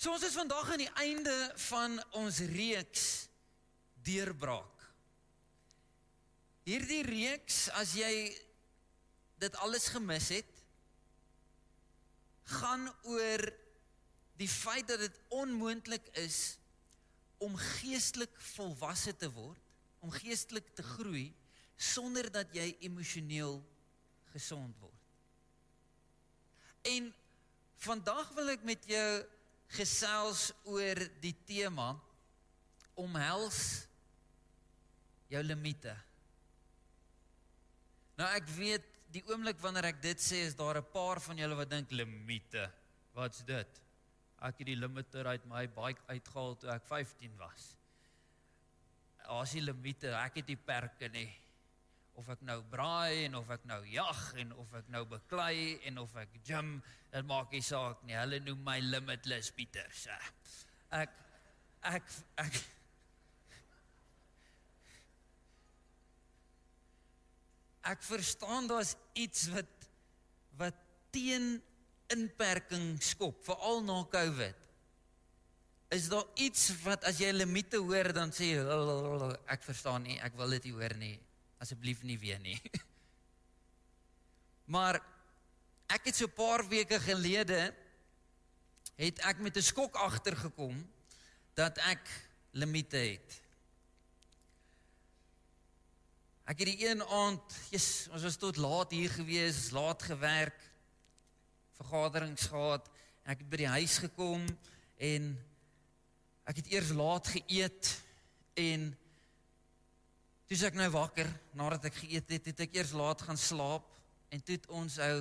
So ons is vandag aan die einde van ons reeks deurbraak. Hierdie reeks as jy dit alles gemis het, gaan oor die feit dat dit onmoontlik is om geestelik volwasse te word, om geestelik te groei sonder dat jy emosioneel gesond word. En vandag wil ek met jou gesels oor die tema omhels jou limite. Nou ek weet die oomblik wanneer ek dit sê is daar 'n paar van julle wat dink limite. Wat's dit? Ek het die limiter uit my bike uitgehaal toe ek 15 was. As die limite, ek het die perke nie of ek nou braai en of ek nou jag en of ek nou beklei en of ek gym, dit maak nie saak nie. Hulle noem my limitless Pieter sê. Ek ek ek Ek verstaan daar's iets wat wat teen inperking skop, veral na COVID. Is daar iets wat as jy limite hoor dan sê ek verstaan nie, ek wil dit nie hoor nie asseblief nie weer nie. Maar ek het so 'n paar weke gelede het ek met 'n skok agtergekom dat ek limite het. Ek het die een aand, yes, ons was tot laat hier gewees, laat gewerk, vergaderings gehad. Ek het by die huis gekom en ek het eers laat geëet en Toe ek nou wakker nadat ek geëet het, het ek eers laat gaan slaap en toe het ons ou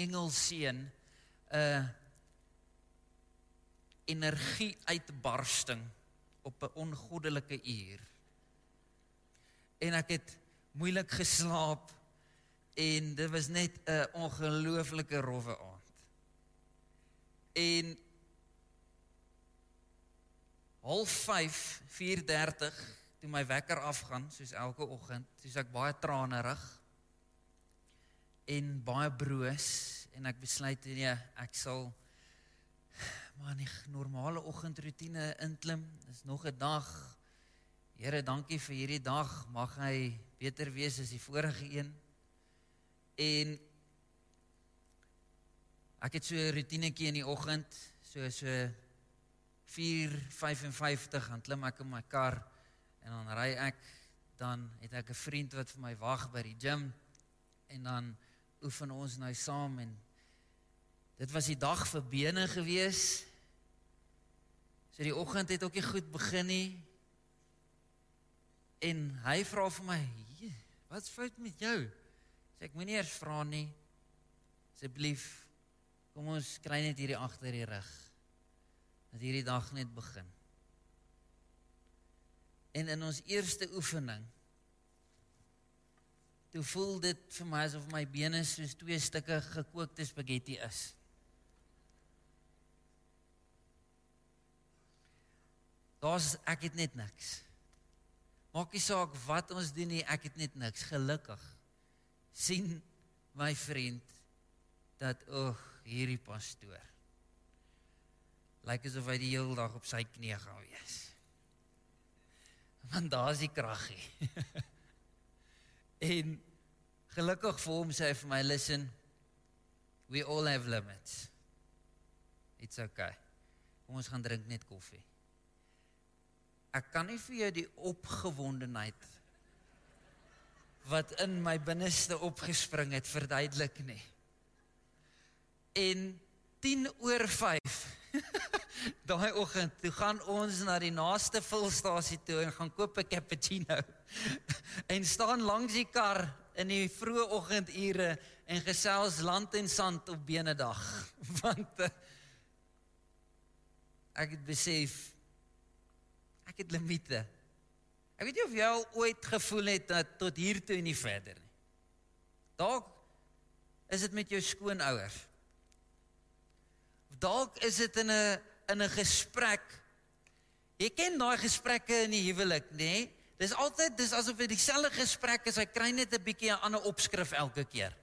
engelseun 'n uh, energie uitbarsting op 'n ongoddelike uur. En ek het moeilik geslaap en dit was net 'n ongelooflike rowwe aand. En half 5 4:30 toe my wekker afgaan soos elke oggend, soos ek baie tranerig en baie broos en ek besluit nee, ek sal maar 'n normale oggendroetine inklim. Dis nog 'n dag. Here, dankie vir hierdie dag. Mag hy beter wees as die vorige een. En ek het so 'n roetinetjie in die oggend, so so 4:55 gaan klim ek in my kar en dan ry ek dan het ek 'n vriend wat vir my wag by die gim en dan oefen ons nou saam en dit was die dag vir bene gewees. So die oggend het ook nie goed begin nie. En hy vra vir my, "Wat's fout met jou?" Sê ek moenie eers vra nie. Asseblief, kom ons kry net hierdie agter die rug. Dat hierdie dag net begin. En in ons eerste oefening toe voel dit vir my asof my bene soos twee stukke gekookte spaghetti is. Daar's ek het net niks. Maak nie saak wat ons doen nie, ek het net niks. Gelukkig sien my vriend dat oeg hierdie pastoor lyk asof hy die hele dag op sy knie gaan wees want daar's die kraggie. en gelukkig vir hom sê hy vir my listen we all have limits. It's okay. Kom ons gaan drink net koffie. Ek kan nie vir jou die opgewondenheid wat in my binneste opgespring het verduidelik nie. En 10 oor 5 daai oggend toe gaan ons na die naaste vulstasie toe en gaan koop 'n cappuccino. en staan langs die kar in die vroeë oggendure en gesels land en sand op benedag. Want uh, ek het besef ek het limite. Ek weet nie of jy al ooit gevoel het dat tot hier toe en nie verder nie. Dalk is dit met jou skoonouers. Dalk is dit in 'n in 'n gesprek. Jy ken daai gesprekke in die huwelik, nê? Nee? Dis altyd dis asof dit dieselfde gesprek is, hy kry net 'n bietjie 'n ander opskrif elke keer.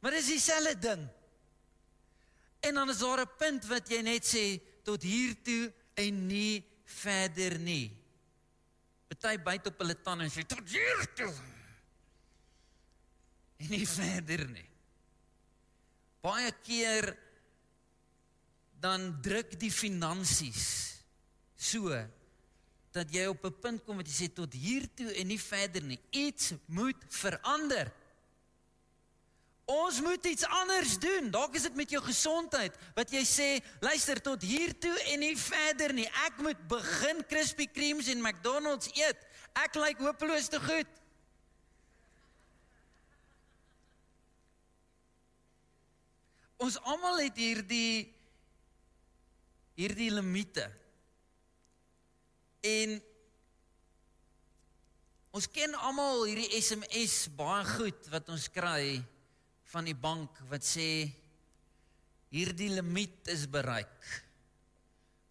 Maar dis dieselfde ding. En dan is daar 'n punt wat jy net sê tot hier toe en nie verder nie. Party byt op hulle tande en sê tot hier toe. En nie verder nie. Baie keer dan druk die finansies so dat jy op 'n punt kom wat jy sê tot hier toe en nie verder nie. Iets moet verander. Ons moet iets anders doen. Dalk is dit met jou gesondheid wat jy sê, luister tot hier toe en nie verder nie. Ek moet begin Krispy Kremes en McDonald's eet. Ek lyk hopeloos te goed. Ons almal het hierdie hierdie limite. En ons ken almal hierdie SMS baie goed wat ons kry van die bank wat sê hierdie limiet is bereik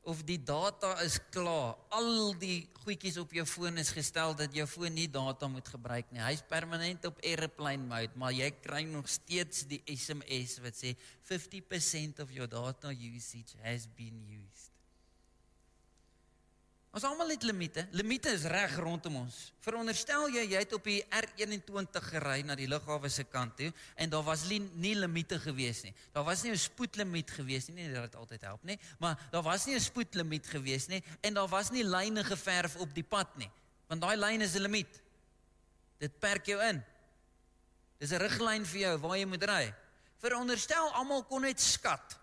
of die data is klaar. Al die goedjies op jou foon is gestel dat jou foon nie data moet gebruik nie. Hy's permanent op airplane mode, maar jy kry nog steeds die SMS wat sê 50% of your data usage has been used. Ons almal het limite. Limite is reg rondom ons. Veronderstel jy jy het op die R21 gery na die lughawe se kant toe en daar was nie, nie limite gewees nie. Daar was nie 'n spoedlimiet gewees nie, nie dat dit altyd help nie, maar daar was nie 'n spoedlimiet gewees nie en daar was nie lyne geverf op die pad nie. Want daai lyn is 'n limiet. Dit perk jou in. Dis 'n riglyn vir jou waar jy moet ry. Veronderstel almal kon net skat.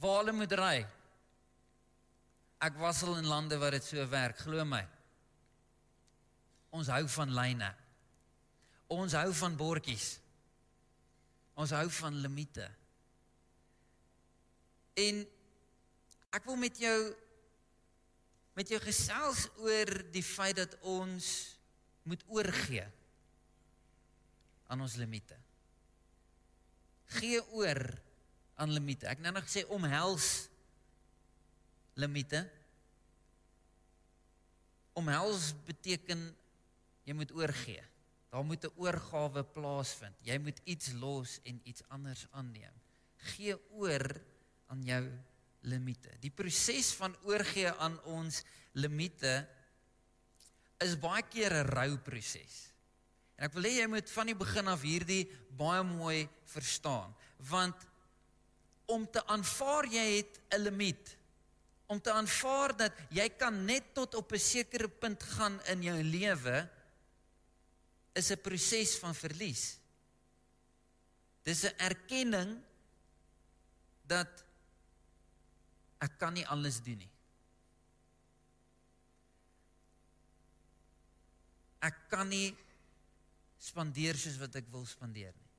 Waar hulle moet ry. Ek was al in lande waar dit so werk, glo my. Ons hou van lyne. Ons hou van bordjies. Ons hou van limite. En ek wil met jou met jou gesels oor die feit dat ons moet oorgee aan ons limite. Gee oor aan limite. Ek nou nog sê omhels limite. Omhels beteken jy moet oorgee. Daar moet 'n oorgawe plaasvind. Jy moet iets los en iets anders aanneem. Gee oor aan jou limite. Die proses van oorgee aan ons limite is baie keer 'n rouproses. En ek wil hê jy moet van die begin af hierdie baie mooi verstaan, want om te aanvaar jy het 'n limiet om te aanvaar dat jy kan net tot op 'n sekere punt gaan in jou lewe is 'n proses van verlies. Dis 'n erkenning dat ek kan nie alles doen nie. Ek kan nie spandeer soos wat ek wil spandeer nie.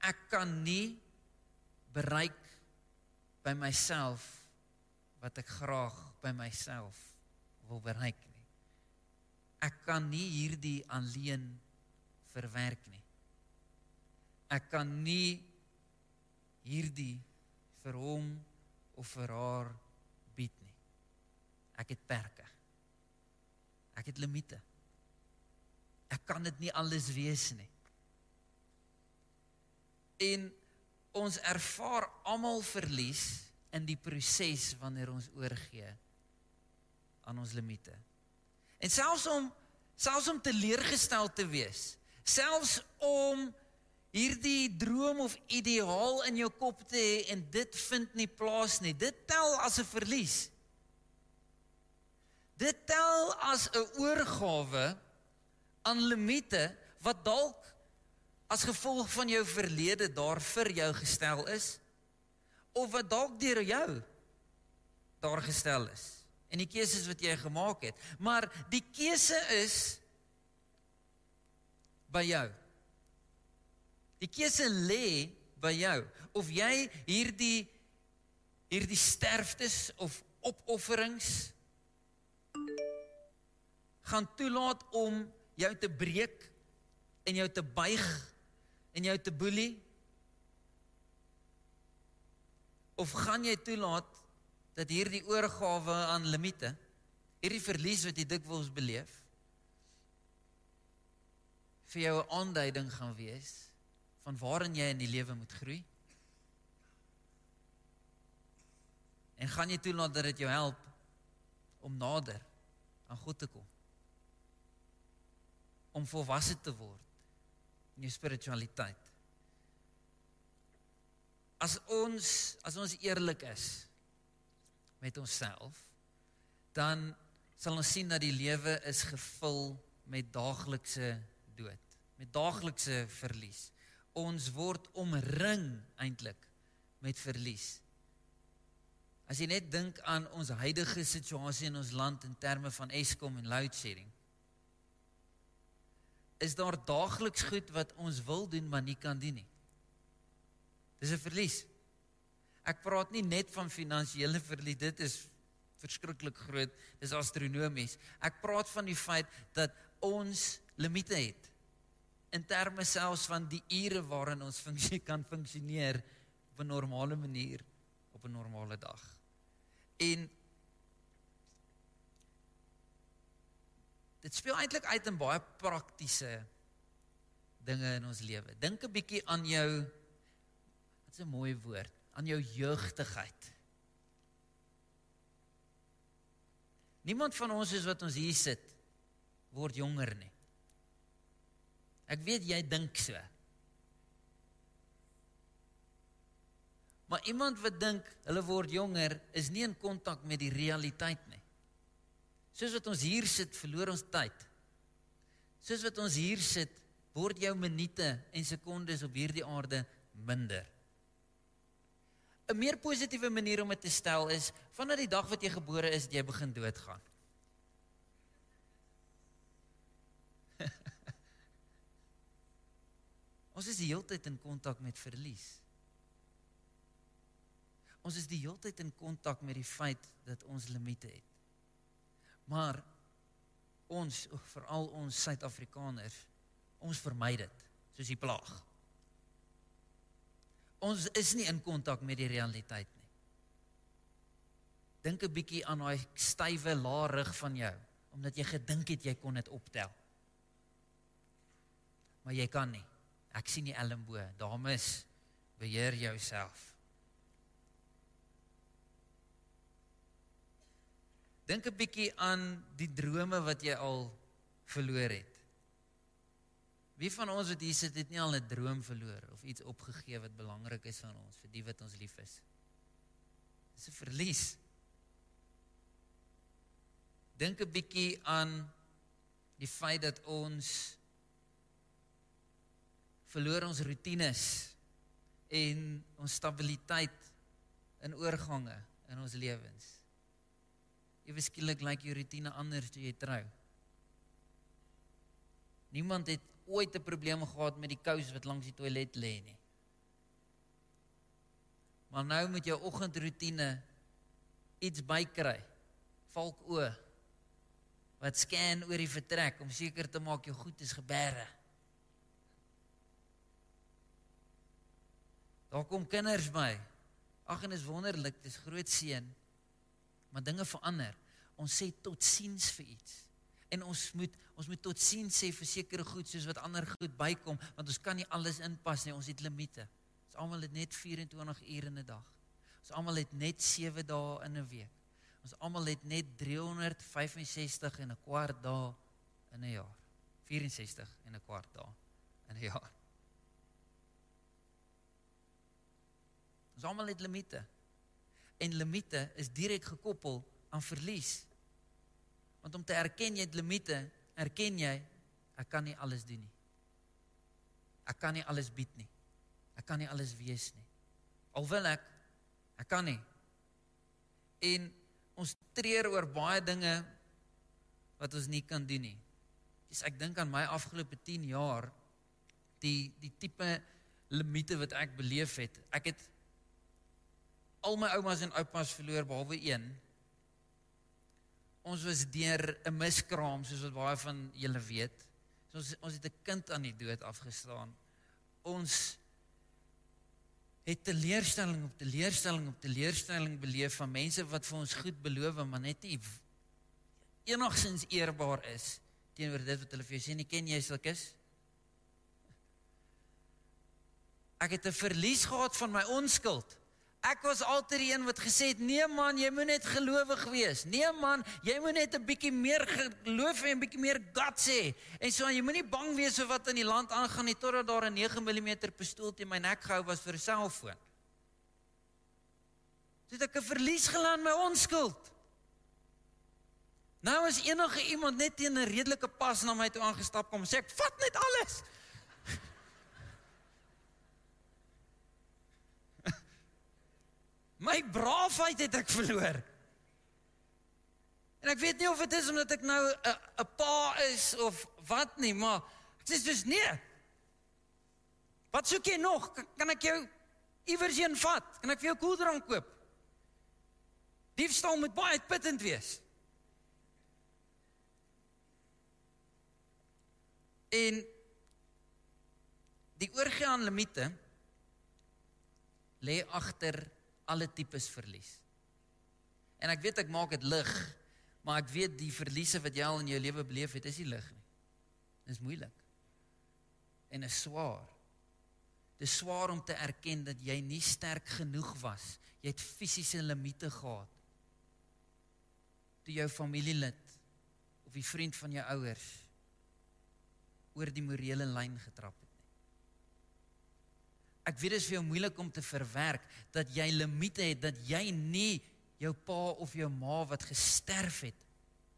Ek kan nie bereik by myself wat ek graag by myself wil bereik nie. Ek kan nie hierdie alleen verwerk nie. Ek kan nie hierdie vir hom of vir haar bied nie. Ek het perke. Ek het limite. Ek kan dit nie alles wees nie. En ons ervaar almal verlies in die proses wanneer ons oorgee aan ons limite. En selfs om selfs om teleurgestel te wees, selfs om hierdie droom of ideaal in jou kop te hê en dit vind nie plaas nie. Dit tel as 'n verlies. Dit tel as 'n oorgawe aan limite wat dalk as gevolg van jou verlede daar vir jou gestel is of wat dalk deur jou daar gestel is en die keuses wat jy gemaak het. Maar die keuse is by jou. Die keuse lê by jou. Of jy hierdie hierdie sterftes of opofferings gaan toelaat om jou te breek en jou te buig en jou te boelie of gaan jy toelaat dat hierdie oorgawe aan limite hierdie verlies wat jy dikwels beleef vir jou 'n aanduiding gaan wees van waarin jy in die lewe moet groei? En gaan jy toelaat dat dit jou help om nader aan God te kom? Om volwasse te word in jou spiritualiteit. As ons as ons eerlik is met onsself, dan sal ons sien dat die lewe is gevul met daaglikse dood, met daaglikse verlies. Ons word omring eintlik met verlies. As jy net dink aan ons huidige situasie in ons land in terme van Eskom en load shedding. Is daar daagliks goed wat ons wil doen maar nie kan doen nie. Dis 'n verlies. Ek praat nie net van finansiële verlies, dit is verskriklik groot, dis astronomies. Ek praat van die feit dat ons limite het in terme selfs van die ure waarin ons funksie kan funksioneer op 'n normale manier op 'n normale dag. En dit speel eintlik uit in baie praktiese dinge in ons lewe. Dink 'n bietjie aan jou wat's 'n mooi woord, aan jou jeugtigheid. Niemand van ons is wat ons hier sit word jonger nie. Ek weet jy dink so. Maar iemand wat dink hulle word jonger is nie in kontak met die realiteit nie. Soos wat ons hier sit, verloor ons tyd. Soos wat ons hier sit, word jou minute en sekondes op hierdie aarde minder. 'n Meer positiewe manier om dit te stel is vanaf die dag wat jy gebore is, jy begin doodgaan. ons is die hele tyd in kontak met verlies. Ons is die hele tyd in kontak met die feit dat ons limite het. Maar ons, veral ons Suid-Afrikaners, ons vermy dit soos die plaag. Ons is nie in kontak met die realiteit nie. Dink 'n bietjie aan daai stywe lae rug van jou, omdat jy gedink het jy kon dit optel. Maar jy kan nie. Ek sien die elmbo. Dames, beheer jouself. Dink 'n bietjie aan die drome wat jy al verloor het. Wie van ons wat hier sit het nie al 'n droom verloor of iets opgegee wat belangrik is aan ons vir die wat ons lief is? Dis 'n verlies. Dink 'n bietjie aan die feit dat ons verloor ons rotines en ons stabiliteit in oorgange in ons lewens. Ewe skielik lyk like jou rotine anders toe jy trou. Niemand het ooit 'n probleem gehad met die kous wat langs die toilet lê nie. Maar nou met jou oggendroetine iets bykry. Valk o wat scan oor die vertrek om seker te maak jou goed is geberre. Daar kom kinders by. Ag en is wonderlik, dis groot seën. Maar dinge verander. Ons sê totsiens vir iets. En ons moet ons moet totsiens sê vir sekere goed soos wat ander goed bykom want ons kan nie alles inpas nie. Ons het limite. Ons almal het net 24 ure in 'n dag. Ons almal het net 7 dae in 'n week. Ons almal het net 365 en 'n kwart dae in 'n jaar. 64 en 'n kwart dae in 'n jaar. Ons almal het limite en limite is direk gekoppel aan verlies. Want om te erken jy het limite, erken jy ek kan nie alles doen nie. Ek kan nie alles bied nie. Ek kan nie alles wees nie. Al wil ek, ek kan nie. En ons treur oor baie dinge wat ons nie kan doen nie. Dis ek dink aan my afgelope 10 jaar die die tipe limite wat ek beleef het. Ek het al my oumas en oupas verloor behalwe een. Ons was deur 'n miskraam soos wat baie van julle weet. So ons ons het 'n kind aan die dood afgestaan. Ons het teleurstelling op teleurstelling op teleurstelling beleef van mense wat vir ons goed beloof maar net nie enigsins eerbaar is teenoor dit wat hulle vir jou sê nie ken jy sulkes Ek het 'n verlies gehad van my onskuld. Ek was altyd die een wat gesê het, "Nee man, jy moet net gelowig wees. Nee man, jy moet net 'n bietjie meer geloof en 'n bietjie meer guts hê." En so jy moenie bang wees vir wat in die land aangaan nie totdat daar 'n 9 mm pistool teen my nek gehou was vir 'n selfoon. Dit het ek 'n verlies gelaan my onskuld. Nou as enige iemand net teen 'n redelike pas na my toe aangestap kom, sê ek, "Vat net alles." My braafheid het ek verloor. En ek weet nie of dit is omdat ek nou 'n 'n pa is of wat nie, maar ek sê dis nee. Wat soek jy nog? Kan, ek jou iewers heen vat? Kan ek vir jou koeldrank koop? Diefstal moet baie uitputtend wees. En die oorgee aan limite lê agter alle tipes verlies. En ek weet ek maak dit lig, maar ek weet die verliese wat jy al in jou lewe beleef het, is nie lig nie. Dit is moeilik. En is swaar. Dit is swaar om te erken dat jy nie sterk genoeg was. Jy het fisiese limite gehad. Toe jou familielid of die vriend van jou ouers oor die morele lyn getrap. Ek weet dit is vir jou moeilik om te verwerk dat jy limite het dat jy nie jou pa of jou ma wat gesterf het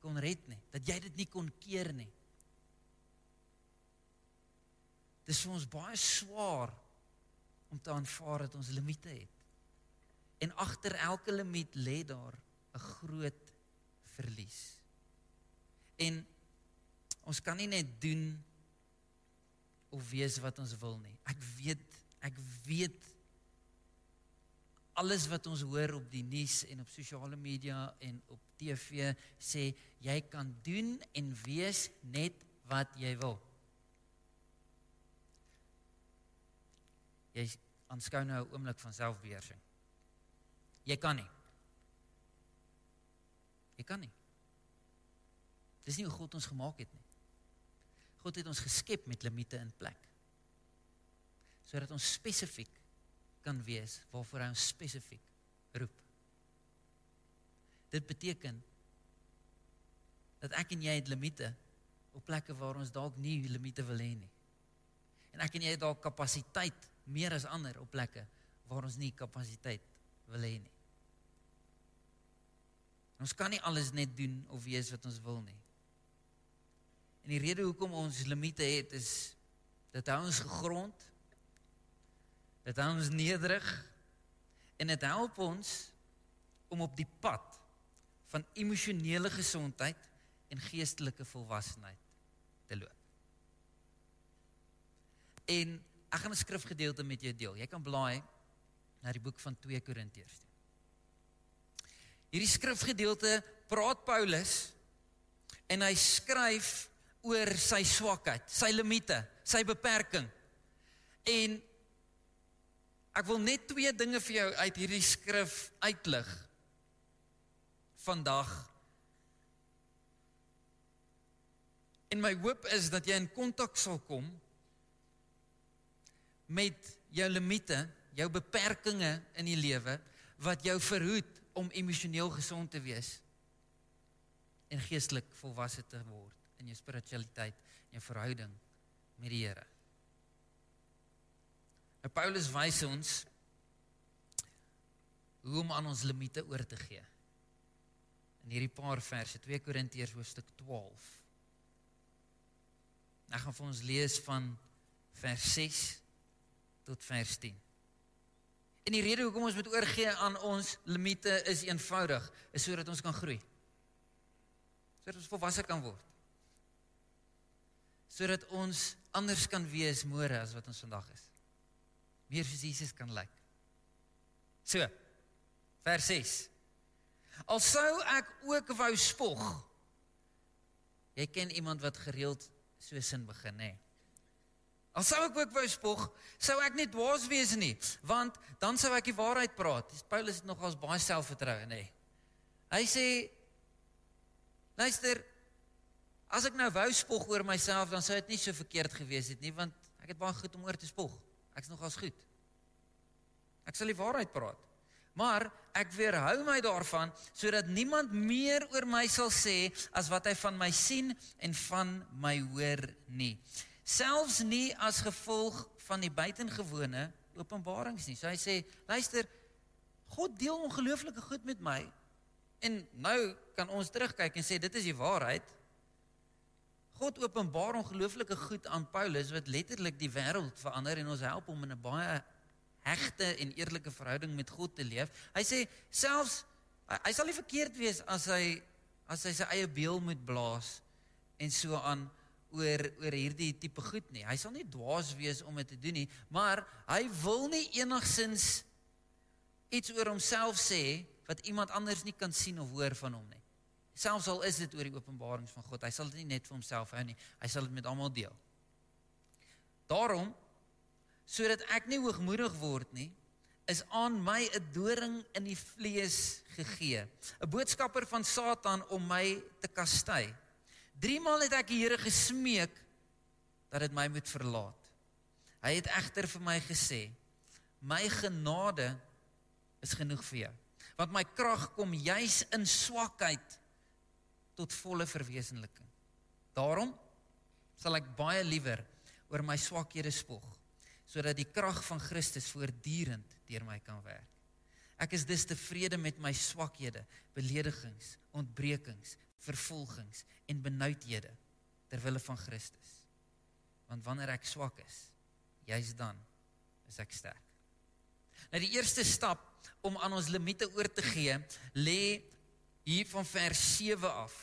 kon red nie, dat jy dit nie kon keer nie. Dit is vir ons baie swaar om te aanvaar dat ons limite het. En agter elke limiet lê daar 'n groot verlies. En ons kan nie net doen of wees wat ons wil nie. Ek weet Ek weet alles wat ons hoor op die nuus en op sosiale media en op TV sê jy kan doen en wees net wat jy wil. Jy aanskou nou 'n oomblik van selfbeheersing. Jy kan nie. Jy kan nie. Dis nie hoe God ons gemaak het nie. God het ons geskep met limite in plek sodat ons spesifiek kan wees waarvoor hy ons spesifiek roep. Dit beteken dat ek en jy het limite op plekke waar ons dalk nie limite wil hê nie. En ek en jy het dalk kapasiteit meer as ander op plekke waar ons nie kapasiteit wil hê nie. Ons kan nie alles net doen of wees wat ons wil nie. En die rede hoekom ons limite het is dat hou ons gegrond Dit hou ons nederig en dit help ons om op die pad van emosionele gesondheid en geestelike volwassenheid te loop. En ek gaan 'n skrifgedeelte met jou deel. Jy kan blaai na die boek van 2 Korintiërs. Hierdie skrifgedeelte praat Paulus en hy skryf oor sy swakheid, sy limite, sy beperking. En Ek wil net twee dinge vir jou uit hierdie skrif uitlig vandag. En my hoop is dat jy in kontak sal kom met jou limite, jou beperkings in die lewe wat jou verhoed om emosioneel gesond te wees en geestelik volwasse te word in jou spiritualiteit en jou verhouding met die Here. En Paulus wys ons hoe om aan ons limite oor te gee. In hierdie paar verse 2 Korintiërs hoofstuk 12. Ek gaan vir ons lees van vers 6 tot vers 10. En die rede hoekom ons moet oorgee aan ons limite is eenvoudig, is sodat ons kan groei. Sodat ons volwasse kan word. Sodat ons anders kan wees môre as wat ons vandag is meer soos Jesus kan lyk. So. Vers 6. Al sou ek ook wou spog. Jy ken iemand wat gereeld so sin begin hè. Al sou ek ook wou spog, sou ek nie dwaas wees nie, want dan sou ek die waarheid praat. Paulus het nogals baie selfvertroue nê. Hy sê Luister, as ek nou wou spog oor myself, dan sou dit nie so verkeerd gewees het nie, want ek het baie goed om oor te spog. Ek's nogals goed. Ek sal die waarheid praat. Maar ek weerhou my daarvan sodat niemand meer oor my sal sê as wat hy van my sien en van my hoor nie. Selfs nie as gevolg van die buitengewone openbarings nie. So hy sê, luister, God deel ongelooflike goed met my. En nou kan ons terugkyk en sê dit is die waarheid. God openbaar ongelooflike goed aan Paulus wat letterlik die wêreld verander en ons help hom in 'n baie hegte en eerlike verhouding met God te leef. Hy sê selfs hy, hy sal nie verkeerd wees as hy as hy sy eie beeld moet blaas en so aan oor oor hierdie tipe goed nie. Hy sal nie dwaas wees om dit te doen nie, maar hy wil nie enigsins iets oor homself sê wat iemand anders nie kan sien of hoor van hom nie. Selfs al is dit oor die openbarings van God, hy sal dit nie net vir homself hou nie. Hy sal dit met almal deel. Daarom sodat ek nie hoogmoedig word nie, is aan my 'n doring in die vlees gegee. 'n Boodskapper van Satan om my te kastei. 3 maal het ek die Here gesmeek dat dit my moet verlaat. Hy het egter vir my gesê: "My genade is genoeg vir jou, want my krag kom juis in swakheid tot volle verwesenliking. Daarom sal ek baie liewer oor my swakhede spog." sodat die krag van Christus voortdurend deur my kan werk. Ek is dus tevrede met my swakhede, beledigings, ontbrekings, vervolgings en benoudhede ter wille van Christus. Want wanneer ek swak is, juis dan is ek sterk. Nou die eerste stap om aan ons limite oor te gee, lê hier van vers 7 af.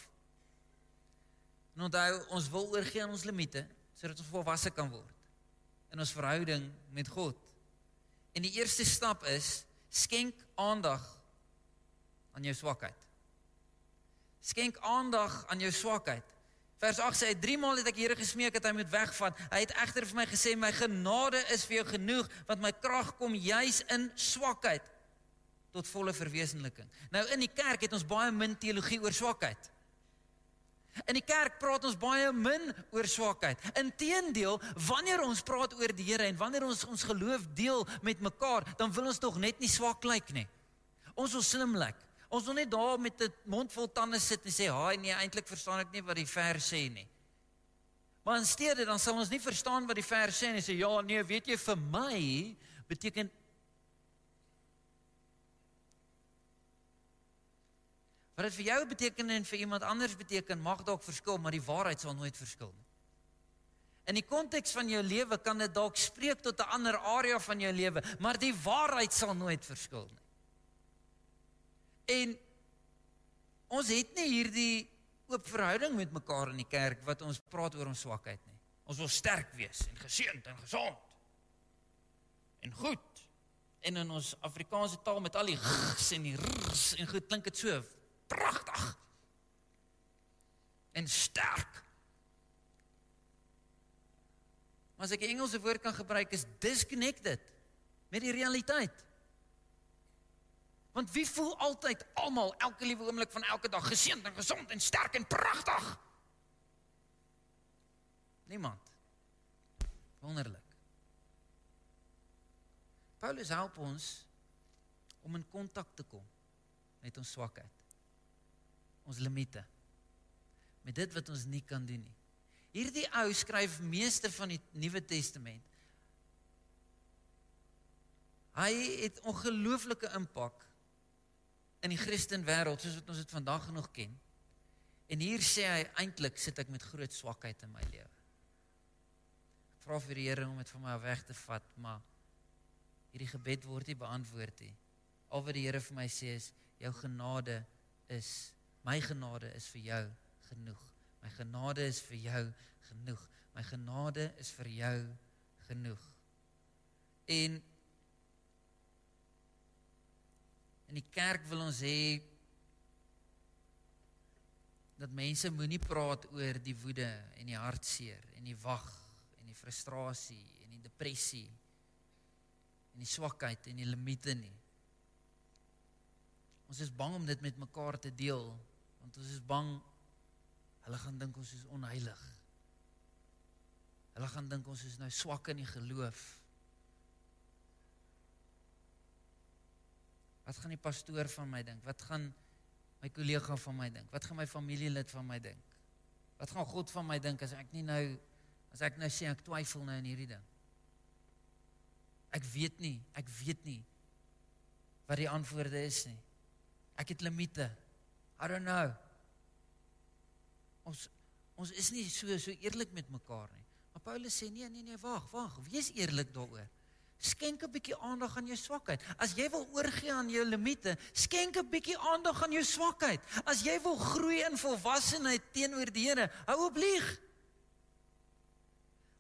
Nou daai ons wil oorgee aan ons limite sodat ons volwasse kan word in ons verhouding met God. En die eerste stap is skenk aandag aan jou swakheid. Skenk aandag aan jou swakheid. Vers 8 sê hy drie maal het ek Here gesmeek dat hy moet wegvat. Hy het egter vir my gesê my genade is vir jou genoeg want my krag kom juis in swakheid tot volle verwesenliking. Nou in die kerk het ons baie min teologie oor swakheid. In die kerk praat ons baie min oor swakheid. Inteendeel, wanneer ons praat oor die Here en wanneer ons ons geloof deel met mekaar, dan wil ons tog net nie swak lyk nie. Ons wil slim lyk. Ons wil net daar met 'n mond vol tande sit en sê, "Haai, nee, eintlik verstaan ek nie wat die vers sê nie." Maar in steede dan sal ons nie verstaan wat die vers sê en sê, "Ja, nee, weet jy vir my beteken Wat dit vir jou beteken en vir iemand anders beteken mag dalk verskil, maar die waarheid sal nooit verskil nie. In die konteks van jou lewe kan dit dalk spreek tot 'n ander area van jou lewe, maar die waarheid sal nooit verskil nie. En ons het nie hierdie oop verhouding met mekaar in die kerk wat ons praat oor ons swakheid nie. Ons wil sterk wees en geseënd en gesond. En goed. En in ons Afrikaanse taal met al die g's en die r's en goed klink dit so pragtig en sterk. Maar as ek 'n Engelse woord kan gebruik is disconnected met die realiteit. Want wie voel altyd almal elke liewe oomblik van elke dag geseënd en gesond en sterk en pragtig? Niemand. Wonderlik. Paulus help ons om in kontak te kom met ons swakheid ons limite. Met dit wat ons nie kan doen nie. Hierdie ou skryf meeste van die Nuwe Testament. Hy het ongelooflike impak in die Christen wêreld soos wat ons dit vandag nog ken. En hier sê hy eintlik sit ek met groot swakheid in my lewe. Ek vra vir die Here om dit van my weg te vat, maar hierdie gebed word nie beantwoord nie. Al wat die Here vir my sê is jou genade is My genade is vir jou genoeg. My genade is vir jou genoeg. My genade is vir jou genoeg. En in die kerk wil ons hê dat mense moenie praat oor die woede en die hartseer en die wag en die frustrasie en die depressie en die swakheid en die limite nie. Ons is bang om dit met mekaar te deel want ons is bang hulle gaan dink ons is onheilig. Hulle gaan dink ons is nou swak in die geloof. Wat gaan die pastoor van my dink? Wat gaan my kollega van my dink? Wat gaan my familielid van my dink? Wat gaan God van my dink as ek nie nou as ek nou sê ek twyfel nou in hierdie ding? Ek weet nie, ek weet nie wat die antwoorde is nie. Ek het limite. I don't know. Ons ons is nie so so eerlik met mekaar nie. Maar Paulus sê nee nee nee, wag, wag, wees eerlik daaroor. Skenk 'n bietjie aandag aan jou swakheid. As jy wil oorgee aan jou limite, skenk 'n bietjie aandag aan jou swakheid. As jy wil groei in volwassenheid teenoor die Here, hou op lieg.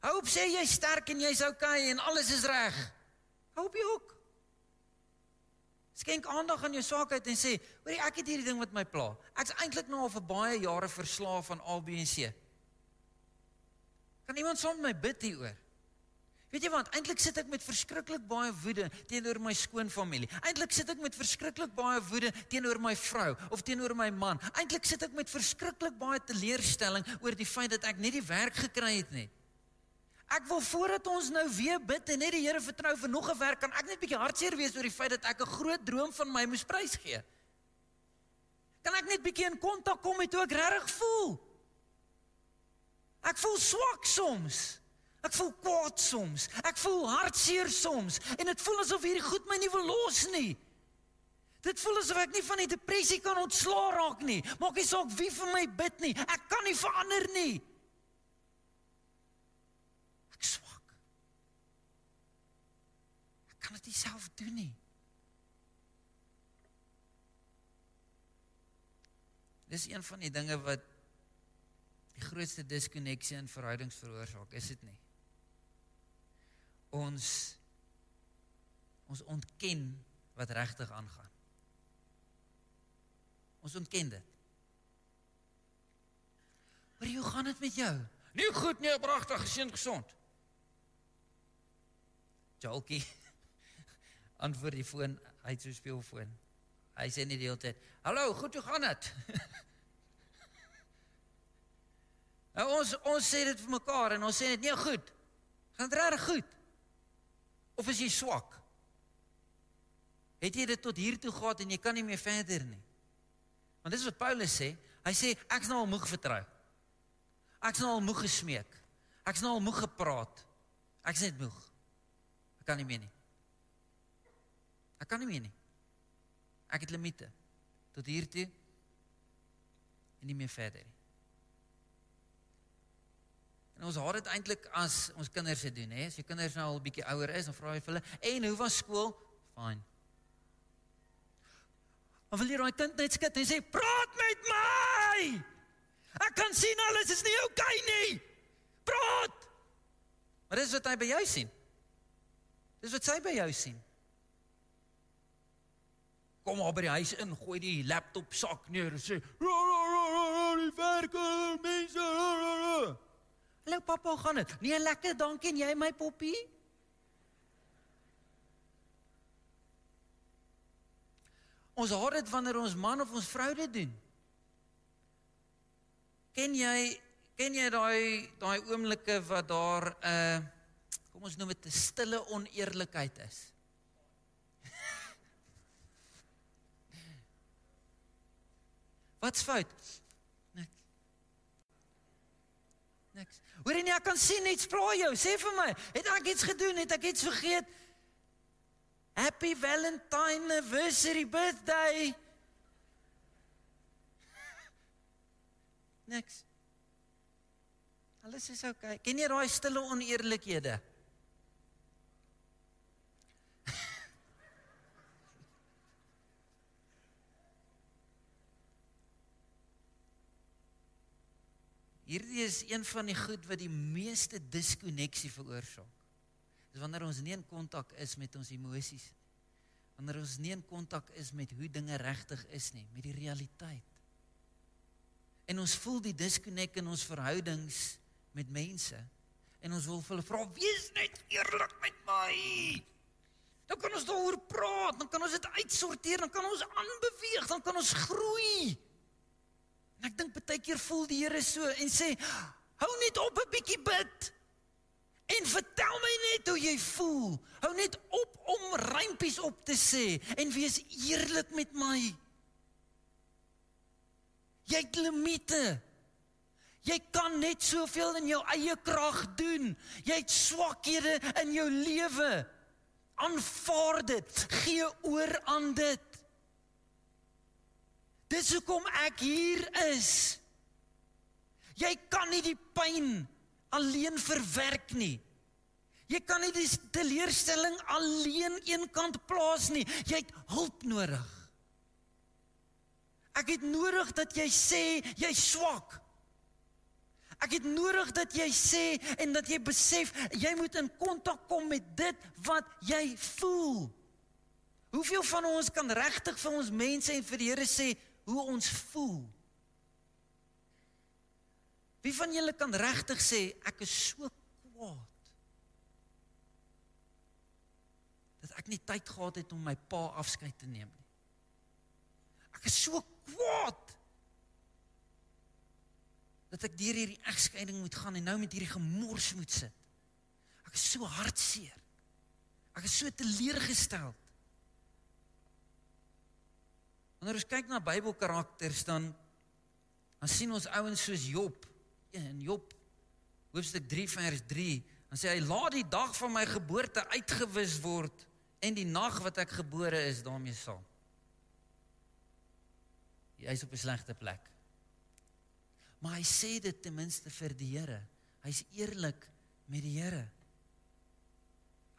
Hou op sê jy's sterk en jy's okay en alles is reg. Hou op jy ook. Skenk aandag aan jou swakheid en sê, "Hoor ek het hierdie ding wat my pla. Ek's eintlik nou al vir baie jare verslaaf aan A B en C." Kan iemand saam met my bid hieroor? Weet jy wat? Eintlik sit ek met verskriklik baie woede teenoor my skoonfamilie. Eintlik sit ek met verskriklik baie woede teenoor my vrou of teenoor my man. Eintlik sit ek met verskriklik baie teleurstelling oor die feit dat ek nie die werk gekry het nie. Ek wil voordat ons nou weer bid en net die Here vertrou vir nog 'n werk, kan ek net 'n bietjie hartseer wees oor die feit dat ek 'n groot droom van my moes prysgee. Kan ek net bietjie in kontak kom met hoe ek regtig voel? Ek voel swak soms. Ek voel kwaad soms. Ek voel hartseer soms en dit voel asof hierdie goed my nie wil los nie. Dit voel asof ek nie van die depressie kan ontslaa raak nie. Maak nie saak wie vir my bid nie. Ek kan nie verander nie. Kan dit self doen nie. Dis een van die dinge wat die grootste diskonneksie in verhoudings veroorsaak, is dit nie? Ons ons ontken wat regtig aangaan. Ons ontken dit. Maar hoe gaan dit met jou? Nie goed nie, pragtig, geseën, gesond. Jalkie antwoord die foon, hy het so speelfoon. Hy sê nie die hele tyd, "Hallo, goed, hoe gaan dit?" nou ons ons sê dit vir mekaar en ons sê dit nie goed. Gaan dit reg goed? Of is jy swak? Het jy dit tot hier toe gehad en jy kan nie meer verder nie? Want dis wat Paulus sê. Hy sê ek's nou al moeg vertrou. Ek's nou al moeg gesmeek. Ek's nou al moeg gepraat. Ek's net moeg. Ek kan nie meer nie. Kan nie meer nie. Ek het limite tot hier toe en nie meer verder nie. En ons haat dit eintlik as ons kinders dit doen, hè. As jou kinders nou al 'n bietjie ouer is, dan vra jy vir hulle, "En hoe was skool?" "Fine." Maar wil jy daai kind net skud en sê, "Praat met my!" Ek kan sien alles is nie oukei okay nie. Praat. Maar dis wat hy by jou sien. Dis wat sy by jou sien kom maar by die huis in, gooi die laptop sak neer en sê, "Ra ra ra ra, ra die werke mense." Hallo pappa, gaan dit? Nee, lekker, dankie en jy my poppie? Ons hoor dit wanneer ons man of ons vrou dit doen. Ken jy ken jy daai daai oomblikke wat daar 'n uh, kom ons noem dit 'n stille oneerlikheid is? Wat's fout? Niks. Niks. Hoor jy nie ek kan sien iets vra jou. Sê vir my, het ek iets gedoen? Het ek iets vergeet? Happy Valentine anniversary birthday. Niks. Alles is oukei. Okay. Ken jy daai stille oneerlikhede? Hierdie is een van die goed wat die meeste diskonneksie veroorsaak. Dis wanneer ons nie in kontak is met ons emosies nie. Wanneer ons nie in kontak is met hoe dinge regtig is nie, met die realiteit. En ons voel die diskonnek in ons verhoudings met mense en ons wil vir hulle vra, "Wees net eerlik met my." Dan kan ons daaroor praat, dan kan ons dit uitsorteer, dan kan ons aanbeweeg, dan kan ons groei. En ek dink baie keer voel die Here so en sê hou net op 'n bietjie bid. En vertel my net hoe jy voel. Hou net op om rympies op te sê en wees eerlik met my. Jy het limite. Jy kan net soveel in jou eie krag doen. Jy het swakhede in jou lewe. Aanvaar dit. Gee oor aan dit. Dis hoekom ek hier is. Jy kan nie die pyn alleen verwerk nie. Jy kan nie die teleurstelling alleen eenkant plaas nie. Jy het hulp nodig. Ek het nodig dat jy sê jy's swak. Ek het nodig dat jy sê en dat jy besef jy moet in kontak kom met dit wat jy voel. Hoeveel van ons kan regtig vir ons mense en vir die Here sê hoe ons voel? Wie van julle kan regtig sê ek is so kwaad? Dat ek nie tyd gehad het om my pa afskeid te neem nie. Ek is so kwaad. Dat ek deur hierdie egskeiding moet gaan en nou met hierdie gemors moet sit. Ek is so hartseer. Ek is so teleurgestel. Wanneer ons kyk na Bybelkarakters dan dan sien ons ouens soos Job in Job hoofstuk 3 vers 3 dan sê hy laat die dag van my geboorte uitgewis word en die nag wat ek gebore is daarmee saam. Hy is op 'n slegte plek. Maar hy sê dit ten minste vir die Here. Hy's eerlik met die Here.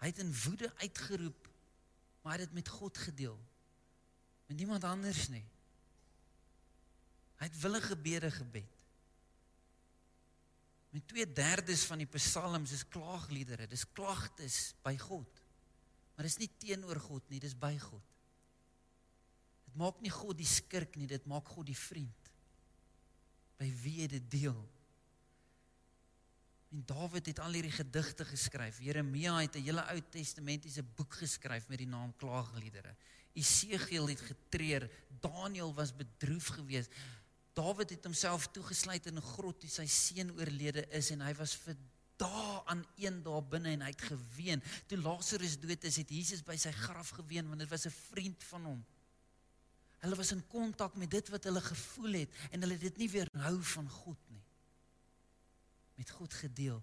Hy het in woede uitgeroep, maar hy het dit met God gedeel. Met niemand anders nie. Hy het willige gebede gebed. Met 2/3 van die psalms is klaagliedere, dis klagtes by God. Maar dis nie teenoor God nie, dis by God. Dit maak nie God die skurk nie, dit maak God die vriend. By wie jy dit deel. En Dawid het al hierdie gedigte geskryf. Jeremia het 'n hele Ou Testamentiese boek geskryf met die naam Klaagliedere. Esegiel het getreur, Daniël was bedroef geweest. Dawid het homself toegesluit in 'n grot toe sy seun oorlede is en hy was vir dae aan een daar binne en hy het geween. Toe Lazarus dood is, het Jesus by sy graf geween want dit was 'n vriend van hom. Hulle was in kontak met dit wat hulle gevoel het en hulle het dit nie weerhou van God. Met God gedeel.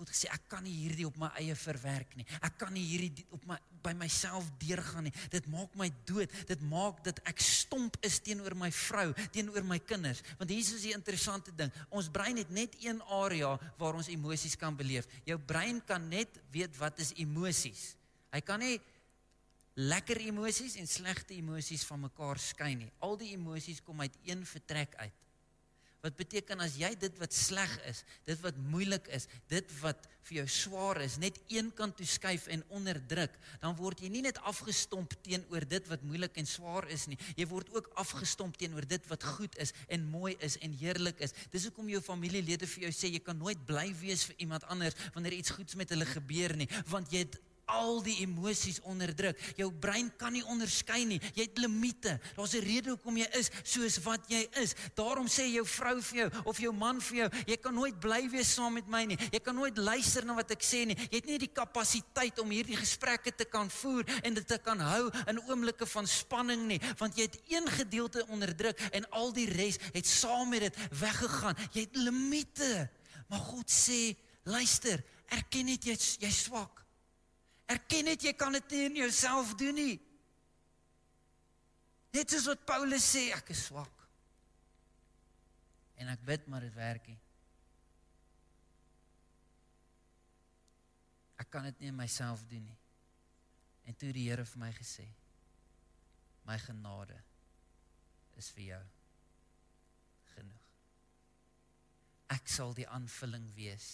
God gesê ek kan nie hierdie op my eie verwerk nie. Ek kan nie hierdie op my by myself deurgaan nie. Dit maak my dood. Dit maak dat ek stomp is teenoor my vrou, teenoor my kinders. Want hier is die interessante ding. Ons brein het net een area waar ons emosies kan beleef. Jou brein kan net weet wat is emosies. Hy kan nie lekker emosies en slegte emosies van mekaar skei nie. Al die emosies kom uit een vertrek uit. Wat beteken as jy dit wat sleg is, dit wat moeilik is, dit wat vir jou swaar is, net een kant toe skuif en onderdruk, dan word jy nie net afgestomp teenoor dit wat moeilik en swaar is nie. Jy word ook afgestomp teenoor dit wat goed is en mooi is en heerlik is. Dis hoekom jou familielede vir jou sê jy kan nooit bly wees vir iemand anders wanneer iets goeds met hulle gebeur nie, want jy het al die emosies onderdruk. Jou brein kan nie onderskei nie. Jy het limite. Daar's 'n rede hoekom jy is soos wat jy is. Daarom sê jou vrou vir jou of jou man vir jou, jy kan nooit bly wees saam met my nie. Jy kan nooit luister na wat ek sê nie. Jy het nie die kapasiteit om hierdie gesprekke te kan voer en dit te kan hou in oomblikke van spanning nie, want jy het een gedeelte onderdruk en al die res het saam met dit weggegaan. Jy het limite. Maar God sê, luister, erken net jy's jy's swak. Erken net jy kan dit nie in jouself doen nie. Net soos wat Paulus sê, ek is swak. En ek bid maar dit werk nie. Ek kan dit nie in myself doen nie. En toe die Here vir my gesê, my genade is vir jou genoeg. Ek sal die aanvulling wees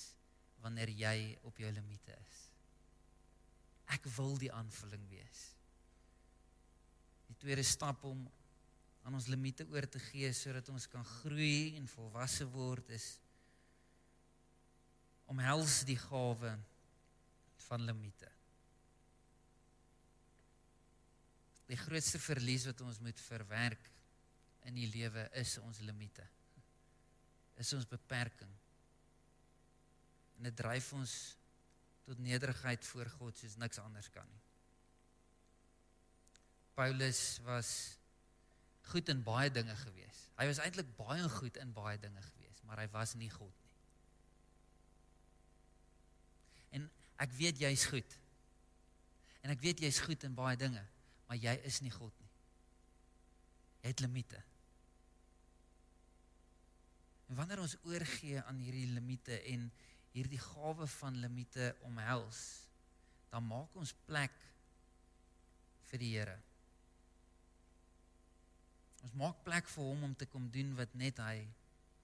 wanneer jy op jou limite is. Ek wil die aanvulling wees. Die tweede stap om aan ons limite oor te gee sodat ons kan groei en volwasse word is om hels die gawe van limite. Die grootste verlies wat ons moet verwerk in die lewe is ons limite. Is ons beperking. En dit dryf ons tot nederigheid voor God soos niks anders kan nie. Paulus was goed in baie dinge gewees. Hy was eintlik baie goed in baie dinge gewees, maar hy was nie God nie. En ek weet jy's goed. En ek weet jy's goed in baie dinge, maar jy is nie God nie. Jy het limite. En wanneer ons oorgee aan hierdie limite en hierdie gawe van limite omhels, dan maak ons plek vir die Here. Ons maak plek vir hom om te kom doen wat net hy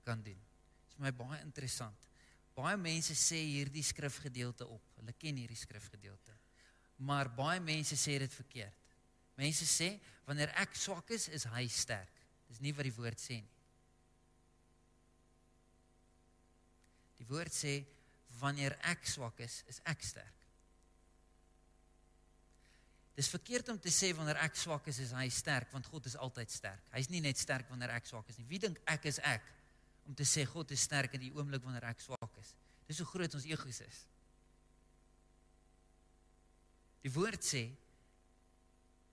kan doen. Dit is vir my baie interessant. Baie mense sê hierdie skrifgedeelte op. Hulle ken hierdie skrifgedeelte. Maar baie mense sê dit verkeerd. Mense sê wanneer ek swak is, is hy sterk. Dis nie wat die woord sê nie. Die woord sê wanneer ek swak is, is ek sterk. Dis verkeerd om te sê wanneer ek swak is, is hy sterk, want God is altyd sterk. Hy's nie net sterk wanneer ek swak is nie. Wie dink ek is ek om te sê God is sterk in die oomblik wanneer ek swak is? Dis hoe groot ons egos is. Die woord sê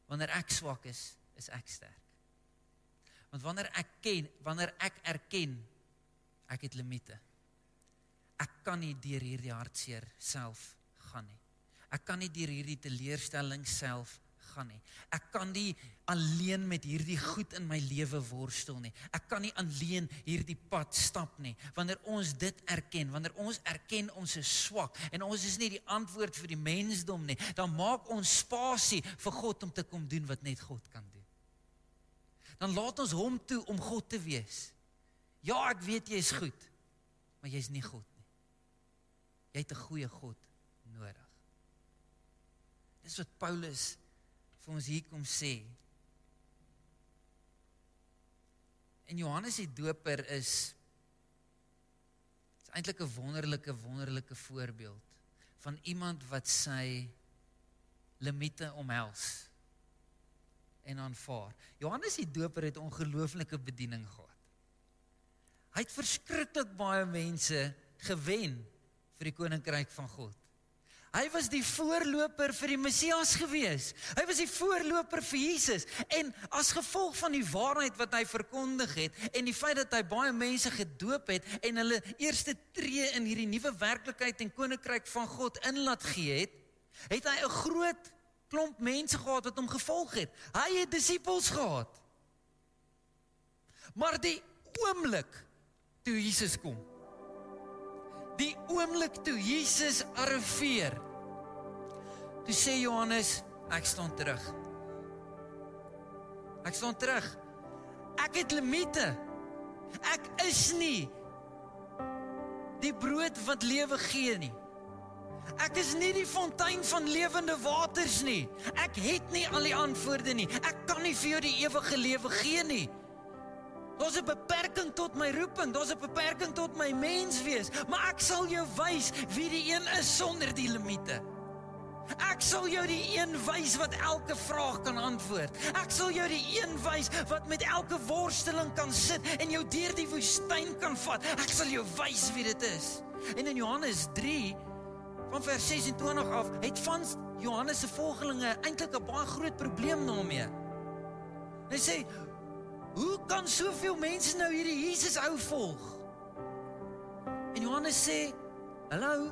wanneer ek swak is, is ek sterk. Want wanneer ek ken, wanneer ek erken ek het limite ek kan nie deur hierdie hartseer self gaan nie. Ek kan nie deur hierdie teleurstelling self gaan nie. Ek kan nie alleen met hierdie goed in my lewe worstel nie. Ek kan nie alleen hierdie pad stap nie. Wanneer ons dit erken, wanneer ons erken ons is swak en ons is nie die antwoord vir die mensdom nie, dan maak ons spasie vir God om te kom doen wat net God kan doen. Dan laat ons hom toe om God te wees. Ja, ek weet jy is goed, maar jy's nie God Jy het 'n goeie God nodig. Dis wat Paulus vir ons hier kom sê. En Johannes die Doper is is eintlik 'n wonderlike wonderlike voorbeeld van iemand wat sy limite omhels en aanvaar. Johannes die Doper het ongelooflike bediening gehad. Hy het verskriklik baie mense gewen vir die koninkryk van God. Hy was die voorloper vir die Messias gewees. Hy was die voorloper vir Jesus en as gevolg van die waarheid wat hy verkondig het en die feit dat hy baie mense gedoop het en hulle eerste tree in hierdie nuwe werklikheid en koninkryk van God inlaat gee het, het hy 'n groot klomp mense gehad wat hom gevolg het. Hy het disippels gehad. Maar die oomblik toe Jesus kom, die oomblik toe Jesus arriveer. Toe sê Johannes, ek staan terug. Ek staan terug. Ek het limite. Ek is nie die brood wat lewe gee nie. Ek is nie die fontein van lewende waters nie. Ek het nie al die antwoorde nie. Ek kan nie vir jou die ewige lewe gee nie. Daar's 'n beperking tot my roeping, daar's 'n beperking tot my menswees, maar ek sal jou wys wie die een is sonder die limite. Ek sal jou die een wys wat elke vraag kan antwoord. Ek sal jou die een wys wat met elke worsteling kan sit en jou deur die woestyn kan vat. Ek sal jou wys wie dit is. En in Johannes 3 van vers 26 af het van Johannes se volgelinge eintlik 'n baie groot probleem daarmee. Hy sê Hoe kan soveel mense nou hierdie Jesus ou volg? En Johannes sê, "Hallo.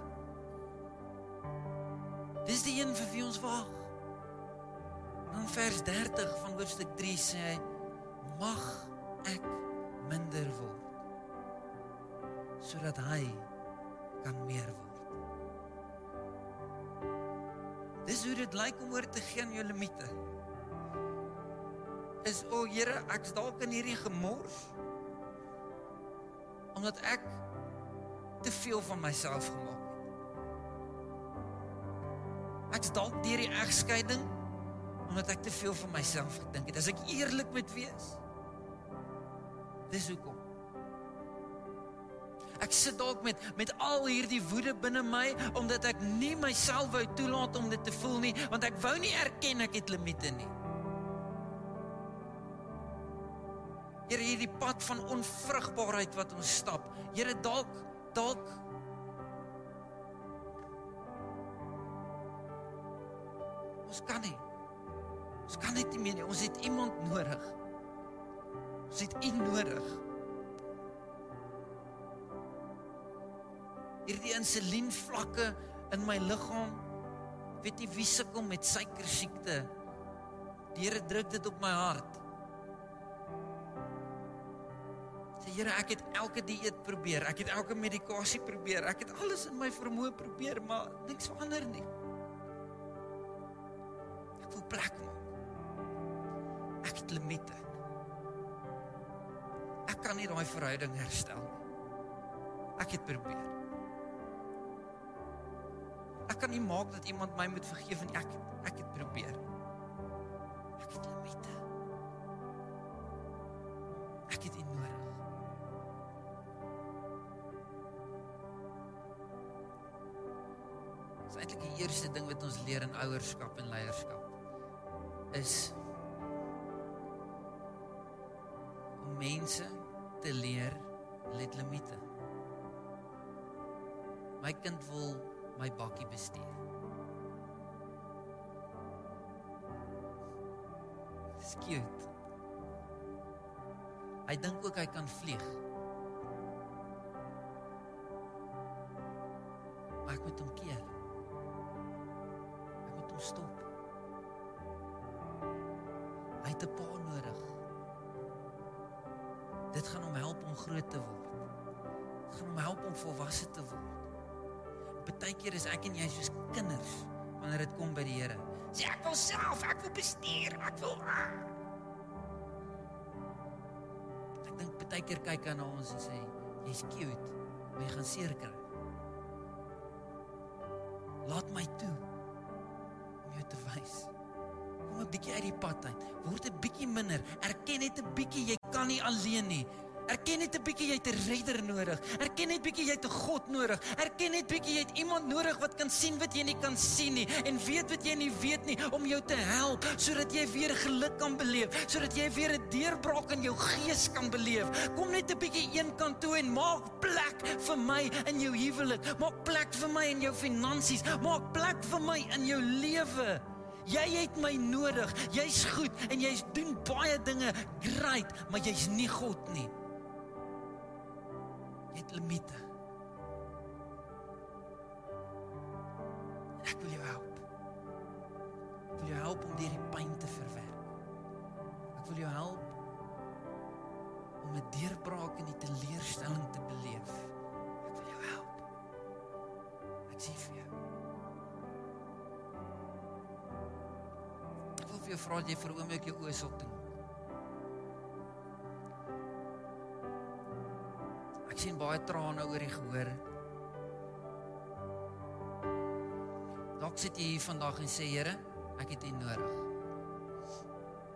Dis die een vir wie ons wag." Dan vers 30 van hoofstuk 3 sê hy, "Mag ek minder word sodat hy kan meer word." Dis hoe dit lyk om oor te gee aan jou limite is o oh, Here, ek's dalk in hierdie gemors omdat ek te veel van myself gemaak het. Ek's dalk deur die egskeiding omdat ek te veel van myself gedink het. As ek eerlik moet wees, dis hoekom. Ek sit dalk met met al hierdie woede binne my omdat ek nie myself wou toelaat om dit te voel nie, want ek wou nie erken ek het limite nie. Here hierdie pad van onvrugbaarheid wat ons stap. Here dalk dalk Ons kan nie. Ons kan net nie meer nie. Ons het iemand nodig. Ons het U nodig. Hierdie insulien vlakke in my liggaam. Weet jy wie sukkel met suiker siekte? Die Here druk dit op my hart. Sê Here, ek het elke dieet probeer. Ek het elke medikasie probeer. Ek het alles in my vermoë probeer, maar niks verander nie. Ek wil plek maak. Ek het limite. Ek kan nie daai verhouding herstel nie. Ek het probeer. Ek kan nie maak dat iemand my moet vergeef en ek ek het probeer. Ek het limite. Ons leer in ouerskap en leierskap is om mense te leer let limite. My kind wil my bakkie bestuur. Cute. Hy dink ook hy kan vlieg. Ek en jy soos kinders wanneer dit kom by die Here. Sê ek wil self, ek wil bestuur, ek wil ah. Ek dink partykeer kyk hy na ons en sê jy's cute, maar jy gaan seer kry. Laat my toe om jou te wys. Kom 'n bietjie uit die pad uit. Word 'n bietjie minder. Erken net 'n bietjie jy kan nie alleen nie. Erken net 'n bietjie jy het 'n redder nodig. Erken net bietjie jy het 'n God nodig. Erken net bietjie jy het iemand nodig wat kan sien wat jy nie kan sien nie en weet wat jy nie weet nie om jou te help sodat jy weer geluk kan beleef, sodat jy weer 'n deurbraak in jou gees kan beleef. Kom net 'n bietjie eenkant toe en maak plek vir my in jou huwelik. Maak plek vir my in jou finansies. Maak plek vir my in jou lewe. Jy het my nodig. Jy's goed en jy doen baie dinge great, maar jy's nie God nie. Het limite. Ek wil jou help. Ek wil jou help om deur die pyn te verwerk. Ek wil jou help om 'n deurbraak in die teleurstelling te beleef. Ek wil jou help. Ek sien vir jou. Ek wil vir jou vra dat jy vir oomblik jou oë sal doen. Ek sien baie trane oor die gehoor. Dalk sit jy hier vandag en sê Here, ek het U nodig.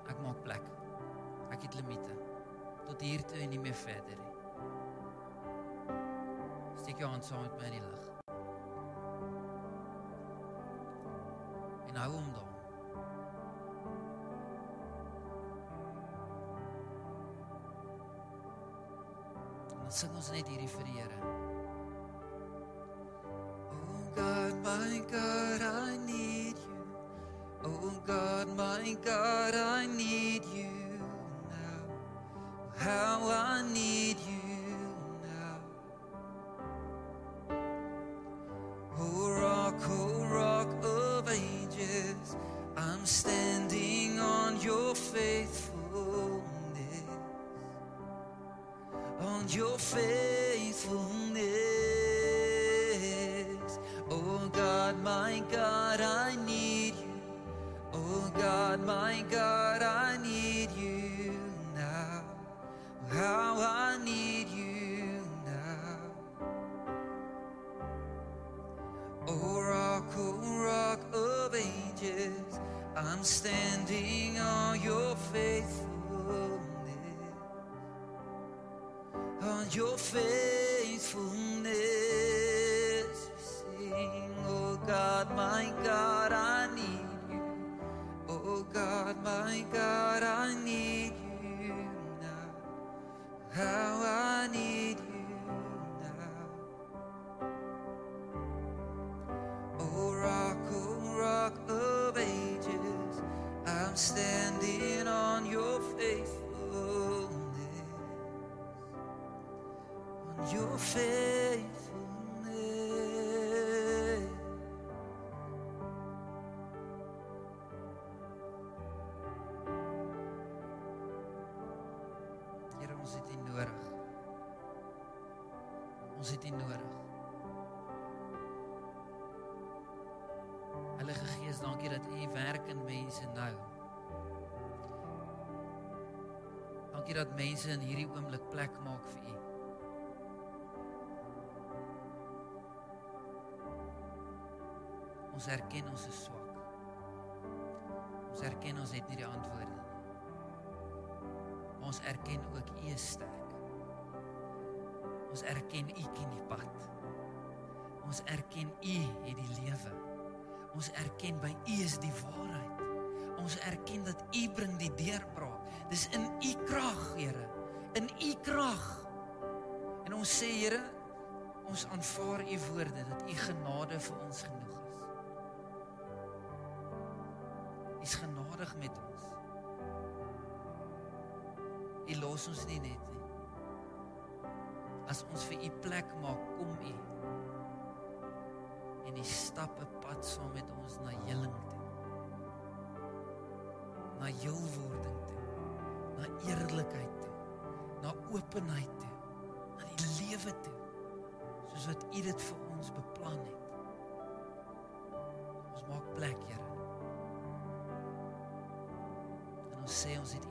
Ek maak plek. Ek het limite. Tot hier toe en nie meer verder nie. Steek jou hand saam met my in die lig. En hou hom daar. Ons net hierdie vir die Here. Oh God, my God, I need you. Oh God, my God, I need you now. How I need you now. Oh rock, oh rock of ages, I'm standing your faithfulness. Oh God, my God, Heilige Gees, dankie dat U werk in mense nou. Dankie dat mense in hierdie oomblik plek maak vir U. Ons erken ons is swak. Ons erken ons het nie die antwoorde nie. Ons erken ook U is sterk. Ons erken U ken die pad. Ons erken U het die lewe. Ons erken by U is die waarheid. Ons erken dat U bring die deurbraak. Dis in U krag, Here. In U krag. En ons sê, Here, ons aanvaar U woorde dat U genade vir ons genoeg is. U is genadig met ons. U los ons nie net nie. As ons vir U plek maak, kom U. U stap 'n pad saam met ons na heling toe. Na heelwording toe. Na eerlikheid toe. Na openheid toe. Na die lewe toe. Soos wat U dit vir ons beplan het. Ons maak plek, Here. En ons sê ons het